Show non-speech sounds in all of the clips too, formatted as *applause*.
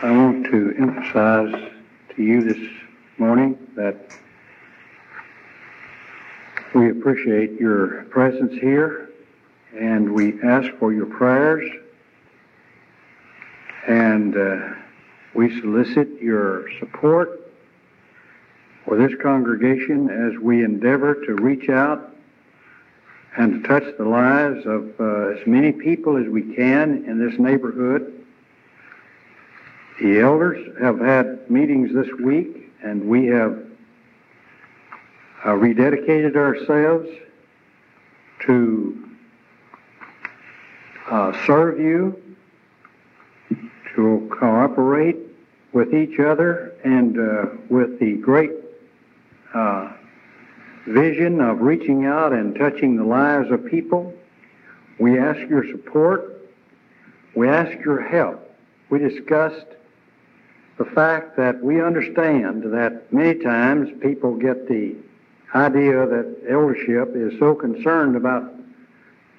I want to emphasize to you this morning that we appreciate your presence here and we ask for your prayers and uh, we solicit your support for this congregation as we endeavor to reach out and to touch the lives of uh, as many people as we can in this neighborhood. The elders have had meetings this week, and we have uh, rededicated ourselves to uh, serve you, to cooperate with each other, and uh, with the great uh, vision of reaching out and touching the lives of people. We ask your support. We ask your help. We discussed the fact that we understand that many times people get the idea that eldership is so concerned about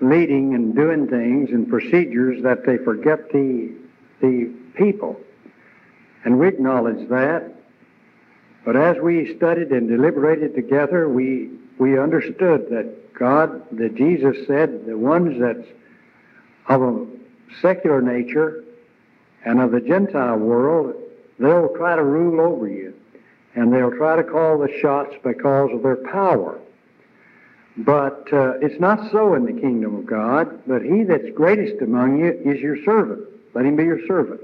leading and doing things and procedures that they forget the, the people. And we acknowledge that. But as we studied and deliberated together, we, we understood that God, that Jesus said, the ones that's of a secular nature and of the Gentile world, they'll try to rule over you. And they'll try to call the shots because of their power. But uh, it's not so in the kingdom of God, but he that's greatest among you is your servant. Let him be your servant.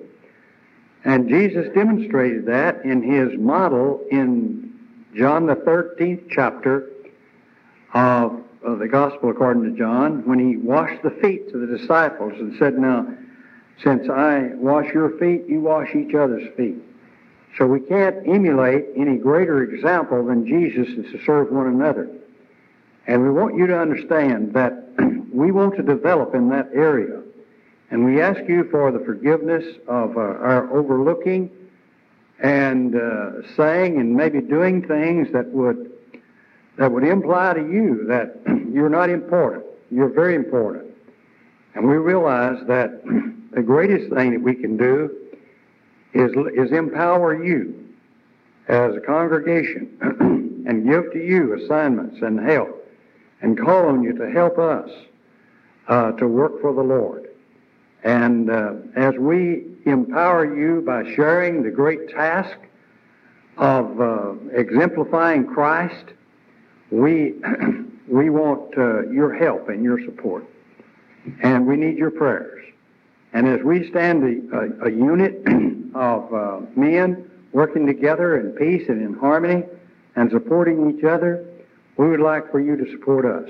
And Jesus demonstrated that in his model in John the 13th chapter of, of the Gospel according to John, when he washed the feet of the disciples and said, Now, since I wash your feet, you wash each other's feet. So we can't emulate any greater example than Jesus is to serve one another. And we want you to understand that *clears throat* we want to develop in that area. And we ask you for the forgiveness of uh, our overlooking and uh, saying and maybe doing things that would that would imply to you that *clears throat* you're not important. You're very important. And we realize that *clears throat* the greatest thing that we can do is, is empower you as a congregation *clears throat* and give to you assignments and help and call on you to help us uh, to work for the Lord. And uh, as we empower you by sharing the great task of uh, exemplifying Christ, we, *clears throat* we want uh, your help and your support. And we need your prayers. And as we stand a, a, a unit *clears throat* of uh, men working together in peace and in harmony and supporting each other, we would like for you to support us.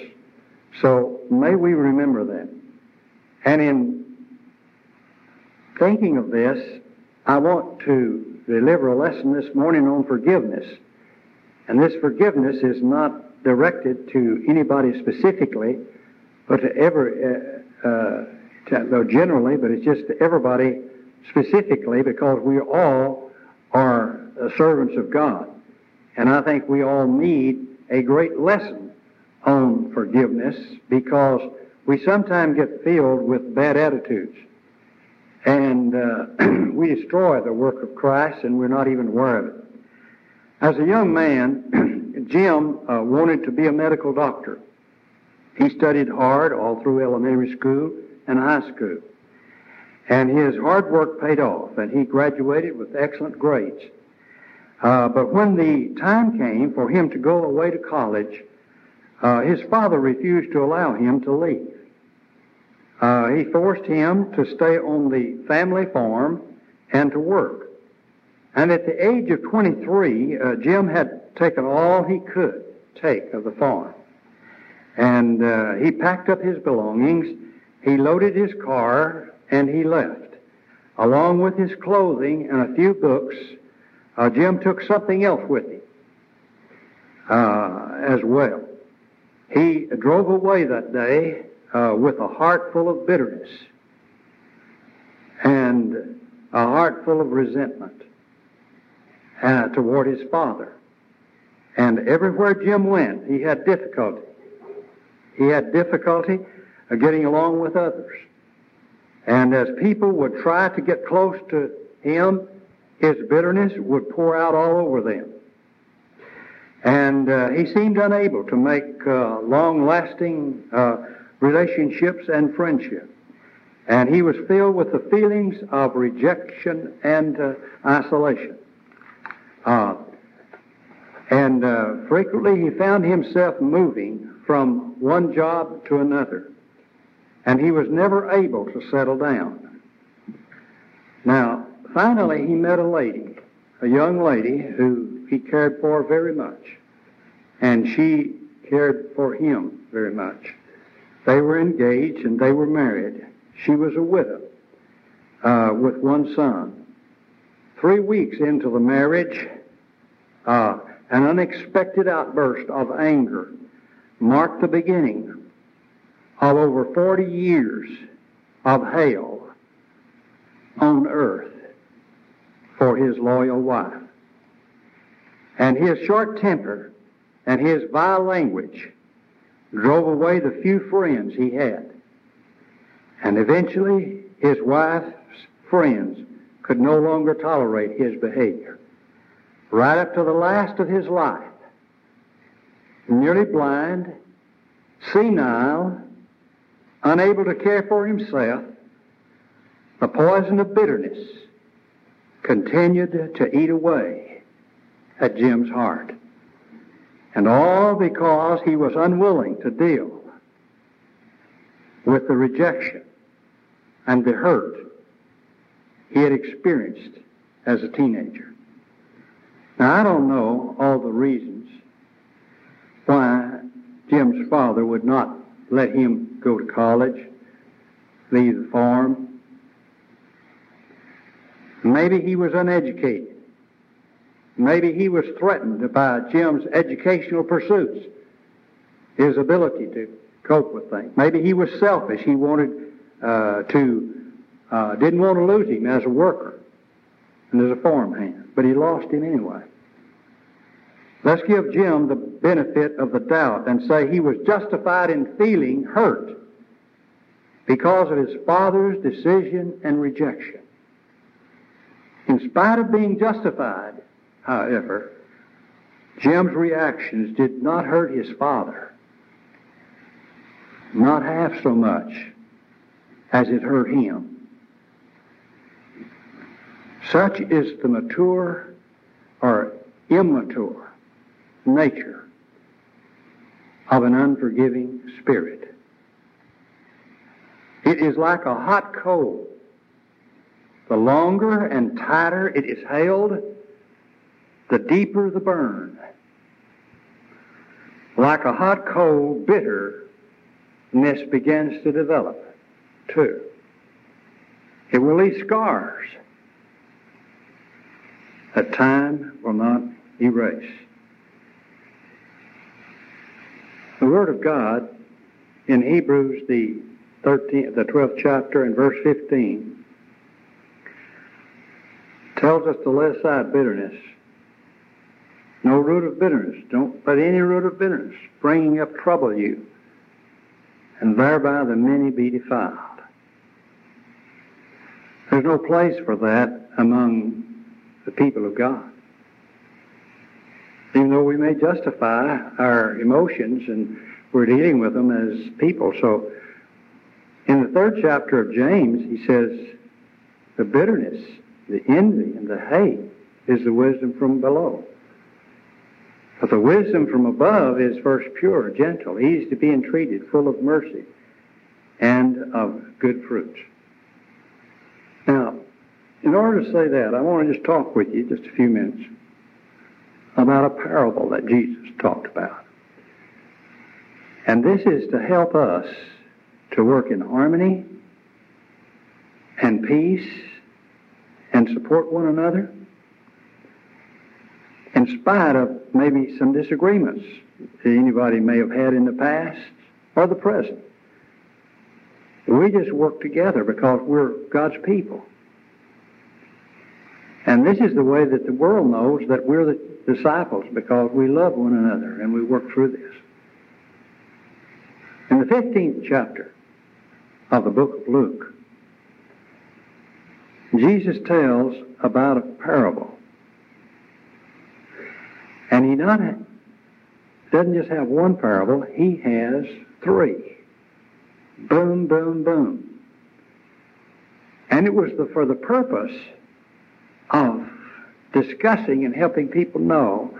So may we remember that. And in thinking of this, I want to deliver a lesson this morning on forgiveness. And this forgiveness is not directed to anybody specifically, but to every, uh, uh, generally, but it's just to everybody specifically because we all are servants of God. And I think we all need a great lesson on forgiveness because we sometimes get filled with bad attitudes. And uh, *clears throat* we destroy the work of Christ and we're not even aware of it. As a young man, *clears throat* Jim uh, wanted to be a medical doctor. He studied hard all through elementary school and high school. And his hard work paid off, and he graduated with excellent grades. Uh, but when the time came for him to go away to college, uh, his father refused to allow him to leave. Uh, he forced him to stay on the family farm and to work. And at the age of 23, uh, Jim had taken all he could take of the farm. And uh, he packed up his belongings, he loaded his car, and he left. Along with his clothing and a few books, uh, Jim took something else with him uh, as well. He drove away that day uh, with a heart full of bitterness and a heart full of resentment uh, toward his father. And everywhere Jim went, he had difficulty. He had difficulty getting along with others. And as people would try to get close to him, his bitterness would pour out all over them. And uh, he seemed unable to make uh, long-lasting uh, relationships and friendship. And he was filled with the feelings of rejection and uh, isolation. Uh, and uh, frequently he found himself moving from one job to another. And he was never able to settle down. Now, finally he met a lady, a young lady who he cared for very much. And she cared for him very much. They were engaged and they were married. She was a widow uh, with one son. Three weeks into the marriage, uh, an unexpected outburst of anger marked the beginning of over 40 years of hell on earth for his loyal wife. And his short temper and his vile language drove away the few friends he had. And eventually, his wife's friends could no longer tolerate his behavior. Right up to the last of his life, nearly blind, senile, unable to care for himself, the poison of bitterness continued to eat away at Jim's heart. And all because he was unwilling to deal with the rejection and the hurt he had experienced as a teenager. Now, I don't know all the reasons why Jim's father would not let him go to college, leave the farm. Maybe he was uneducated. Maybe he was threatened by Jim's educational pursuits, his ability to cope with things. Maybe he was selfish. He wanted uh, to, uh, didn't want to lose him as a worker and as a farmhand, but he lost him anyway. Let's give Jim the benefit of the doubt and say he was justified in feeling hurt because of his father's decision and rejection. In spite of being justified, however, Jim's reactions did not hurt his father. Not half so much as it hurt him. Such is the mature or immature nature of an unforgiving spirit. It is like a hot coal. The longer and tighter it is held, the deeper the burn. Like a hot coal, bitterness begins to develop, too. It will leave scars that time will not erase. The Word of God in Hebrews, the 13th, the 12th chapter and verse 15, tells us to lay aside bitterness. No root of bitterness. Don't let any root of bitterness bringing up trouble you, and thereby the many be defiled. There's no place for that among the people of God even though we may justify our emotions and we're dealing with them as people. So, in the third chapter of James, he says, the bitterness, the envy, and the hate is the wisdom from below. But the wisdom from above is first pure, gentle, easy to be entreated, full of mercy, and of good fruits. Now, in order to say that, I want to just talk with you just a few minutes about a parable that Jesus talked about. And this is to help us to work in harmony and peace and support one another in spite of maybe some disagreements that anybody may have had in the past or the present. We just work together because we're God's people. And this is the way that the world knows that we're the disciples because we love one another and we work through this. In the 15th chapter of the book of Luke, Jesus tells about a parable. And he not doesn't just have one parable, he has three. Boom, boom, boom. And it was the, for the purpose of discussing and helping people know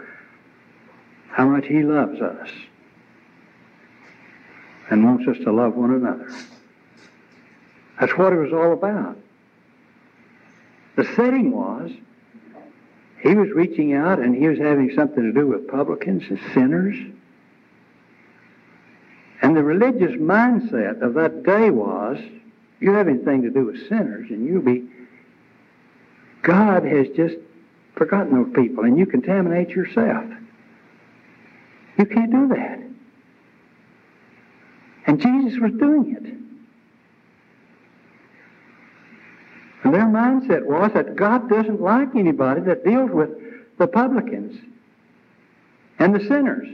how much he loves us and wants us to love one another. That's what it was all about. The setting was he was reaching out and he was having something to do with publicans and sinners. And the religious mindset of that day was you have anything to do with sinners and you'll be. God has just forgotten those people and you contaminate yourself. You can't do that. And Jesus was doing it. And their mindset was that God doesn't like anybody that deals with the publicans and the sinners.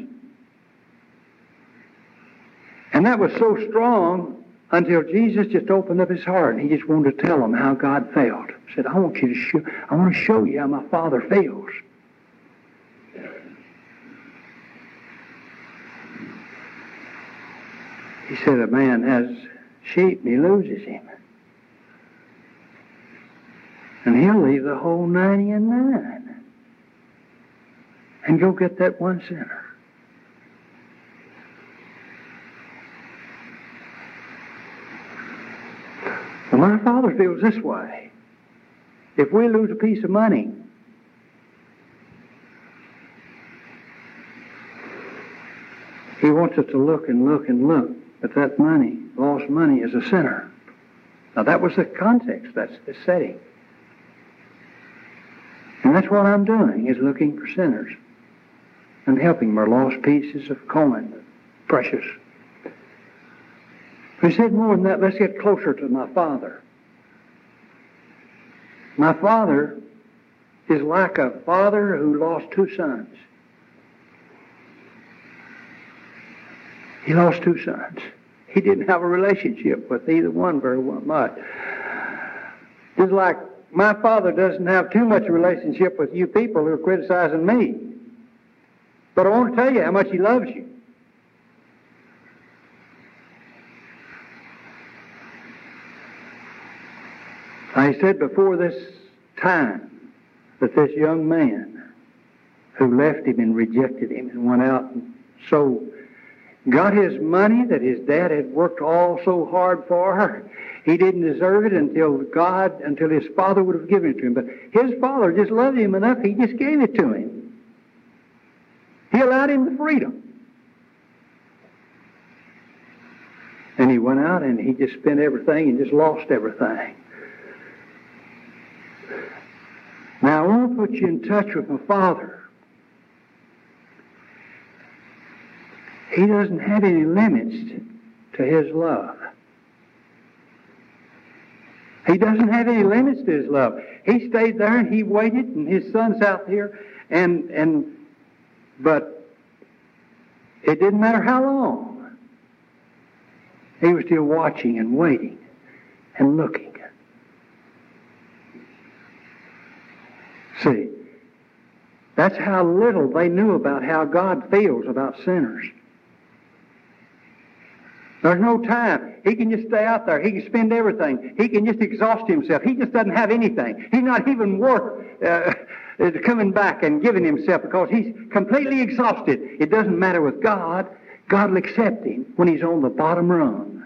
And that was so strong until Jesus just opened up his heart and he just wanted to tell them how God failed. He said, I want you to show, I want to show you how my Father fails. He said, a man has sheep and he loses him. And he'll leave the whole 90 and 9 and go get that one sinner. My father feels this way. If we lose a piece of money, he wants us to look and look and look at that money, lost money, as a sinner. Now, that was the context, that's the setting. And that's what I'm doing, is looking for sinners and helping them, lost pieces of coin, precious. He said more than that, let's get closer to my father. My father is like a father who lost two sons. He lost two sons. He didn't have a relationship with either one very much. Just like my father doesn't have too much relationship with you people who are criticizing me. But I want to tell you how much he loves you. I said before this time that this young man who left him and rejected him and went out and sold got his money that his dad had worked all so hard for. He didn't deserve it until God, until his father would have given it to him. But his father just loved him enough, he just gave it to him. He allowed him the freedom. And he went out and he just spent everything and just lost everything. Now, I want to put you in touch with my father. He doesn't have any limits to his love. He doesn't have any limits to his love. He stayed there and he waited, and his son's out here, and and but it didn't matter how long. He was still watching and waiting and looking. See, that's how little they knew about how God feels about sinners. There's no time. He can just stay out there. He can spend everything. He can just exhaust himself. He just doesn't have anything. He's not even worth uh, *laughs* coming back and giving himself because he's completely exhausted. It doesn't matter with God. God will accept him when he's on the bottom rung.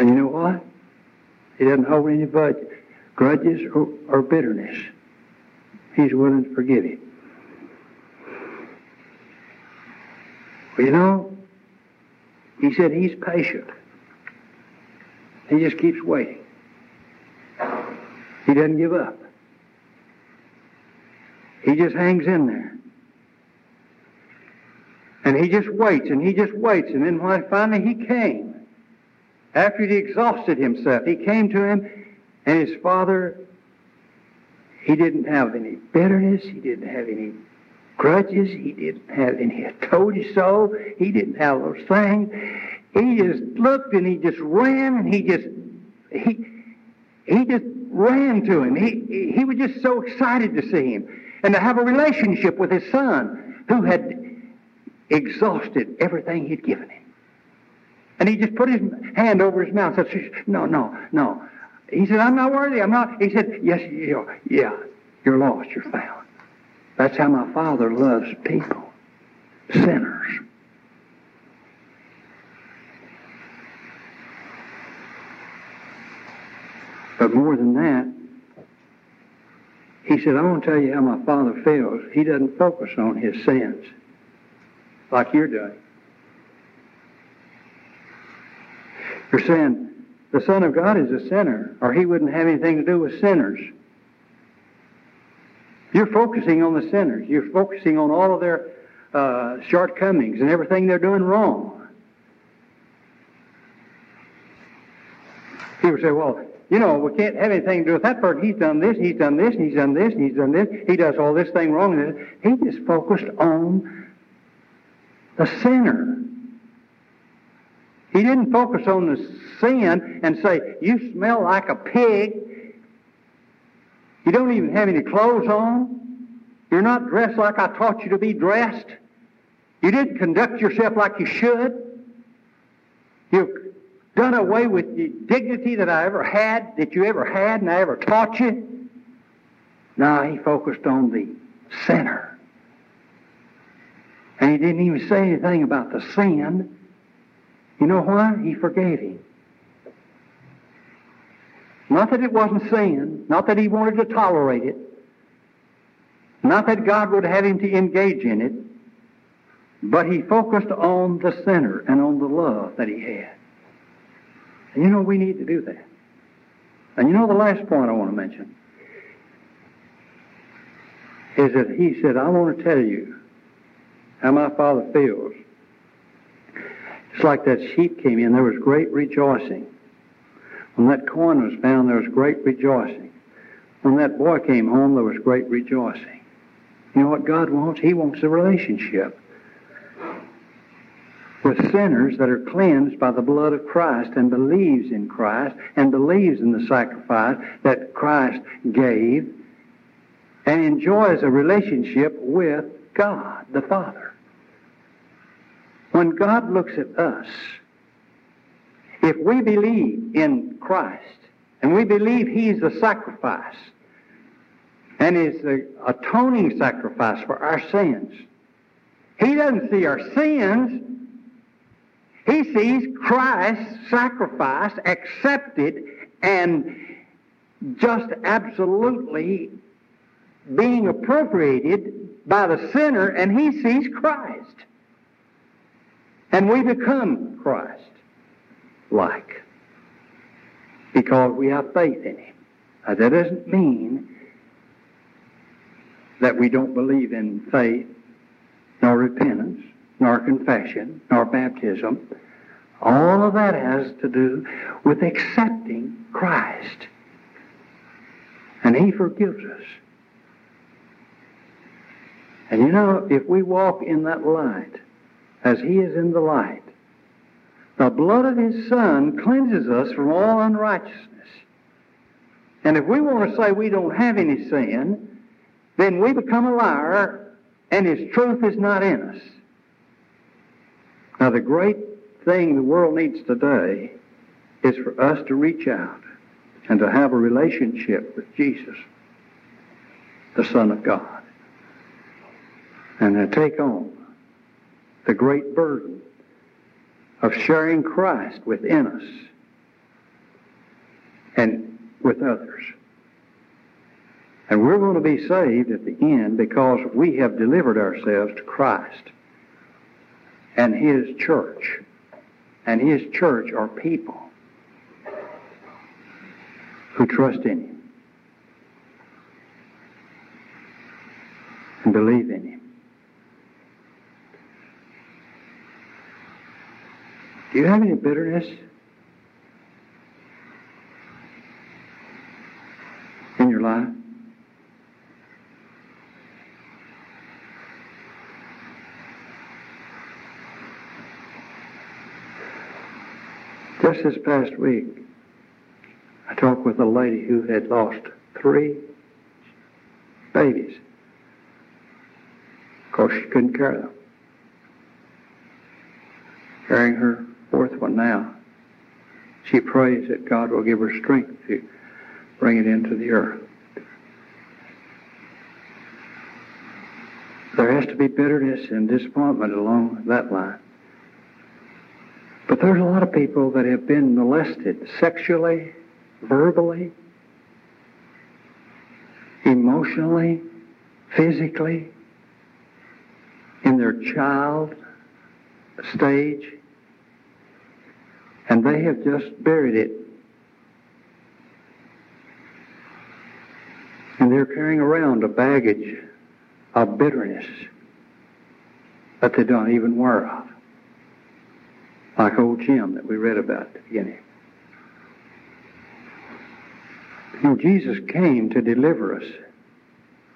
And you know what? He doesn't hold any grudges or, or bitterness. He's willing to forgive him. Well, you know, he said he's patient. He just keeps waiting. He doesn't give up. He just hangs in there. And he just waits and he just waits. And then finally he came, after he'd exhausted himself, he came to him and his father, he didn't have any bitterness. He didn't have any grudges. He didn't have any I told you so. He didn't have those things. He just looked and he just ran and he just he he just ran to him. He he was just so excited to see him and to have a relationship with his son who had exhausted everything he'd given him. And he just put his hand over his mouth said, No, no, no. He said, I'm not worthy. I'm not. He said, Yes, you are. yeah, you're lost. You're found. That's how my Father loves people, sinners. But more than that, he said, I want to tell you how my Father feels. He doesn't focus on his sins like you're doing. You're saying the Son of God is a sinner, or he wouldn't have anything to do with sinners. You're focusing on the sinners. You're focusing on all of their uh, shortcomings and everything they're doing wrong. People say, well, you know, we can't have anything to do with that person. He's done this, he's done this, he's done this, he's done this. He does all this thing wrong. He just focused on the sinner. He didn't focus on the sin and say, You smell like a pig. You don't even have any clothes on. You're not dressed like I taught you to be dressed. You didn't conduct yourself like you should. You've done away with the dignity that I ever had, that you ever had, and I ever taught you. No, he focused on the sinner. And he didn't even say anything about the sin. You know why? He forgave him. Not that it wasn't sin, not that he wanted to tolerate it, not that God would have him to engage in it, but he focused on the sinner and on the love that he had. And you know, we need to do that. And you know, the last point I want to mention is that he said, I want to tell you how my Father feels. It's like that sheep came in, there was great rejoicing. When that coin was found, there was great rejoicing. When that boy came home, there was great rejoicing. You know what God wants? He wants a relationship with sinners that are cleansed by the blood of Christ and believes in Christ and believes in the sacrifice that Christ gave and enjoys a relationship with God the Father. When God looks at us, if we believe in Christ and we believe He's the sacrifice and is the atoning sacrifice for our sins, He doesn't see our sins. He sees Christ's sacrifice accepted and just absolutely being appropriated by the sinner, and he sees Christ. And we become Christ like because we have faith in Him. Now, that doesn't mean that we don't believe in faith, nor repentance, nor confession, nor baptism. All of that has to do with accepting Christ. And He forgives us. And you know, if we walk in that light, as He is in the light, the blood of His Son cleanses us from all unrighteousness. And if we want to say we don't have any sin, then we become a liar and His truth is not in us. Now, the great thing the world needs today is for us to reach out and to have a relationship with Jesus, the Son of God, and to take on the great burden of sharing Christ within us and with others. And we're going to be saved at the end because we have delivered ourselves to Christ and His church. And His church are people who trust in Him and believe in Him. Do you have any bitterness? In your life? Just this past week, I talked with a lady who had lost three babies. Of course, she couldn't carry them. Carrying her one now. She prays that God will give her strength to bring it into the earth. There has to be bitterness and disappointment along that line. But there's a lot of people that have been molested sexually, verbally, emotionally, physically, in their child stage, and they have just buried it. And they're carrying around a baggage of bitterness that they don't even aware of. Like old Jim that we read about at the beginning. Know, Jesus came to deliver us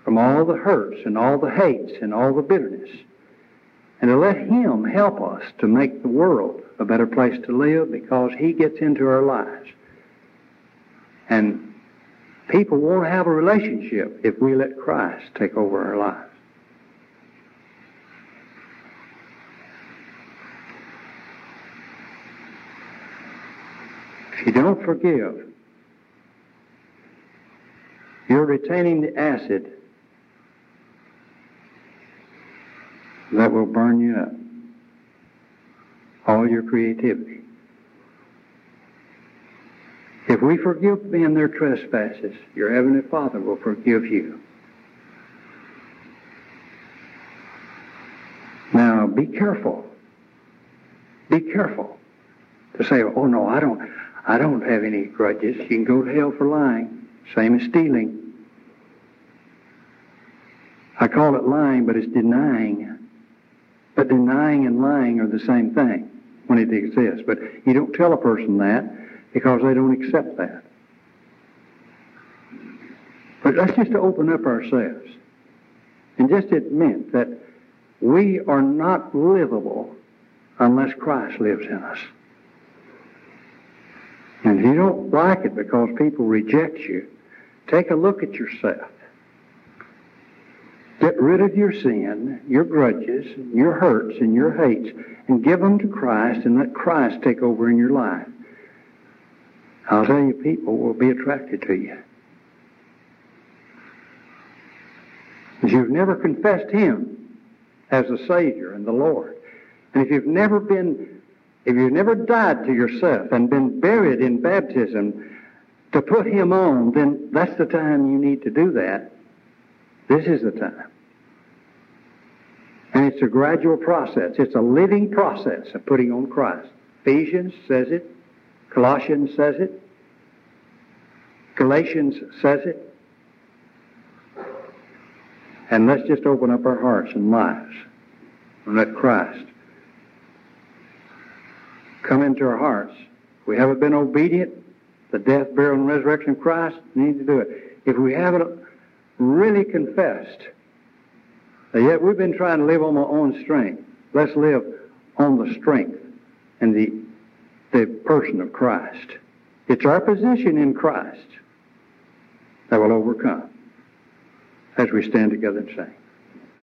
from all the hurts and all the hates and all the bitterness and to let Him help us to make the world a better place to live because He gets into our lives. And people won't have a relationship if we let Christ take over our lives. If you don't forgive, you're retaining the acid that will burn you up. All your creativity. If we forgive men their trespasses, your Heavenly Father will forgive you. Now, be careful. Be careful to say, oh no, I don't, I don't have any grudges. You can go to hell for lying. Same as stealing. I call it lying, but it's denying. But denying and lying are the same thing when it exists. But you don't tell a person that because they don't accept that. But that's just to open up ourselves and just admit that we are not livable unless Christ lives in us. And if you don't like it because people reject you, take a look at yourself. Get rid of your sin, your grudges, your hurts, and your hates, and give them to Christ and let Christ take over in your life. I'll tell you, people will be attracted to you. If you've never confessed Him as the Savior and the Lord, and if you've never been, if you've never died to yourself and been buried in baptism to put Him on, then that's the time you need to do that this is the time. And it's a gradual process. It's a living process of putting on Christ. Ephesians says it. Colossians says it. Galatians says it. And let's just open up our hearts and lives and let Christ come into our hearts. If we haven't been obedient, the death, burial, and resurrection of Christ, we need to do it. If we haven't really confessed. And yet we've been trying to live on our own strength. Let's live on the strength and the, the person of Christ. It's our position in Christ that will overcome as we stand together and sing.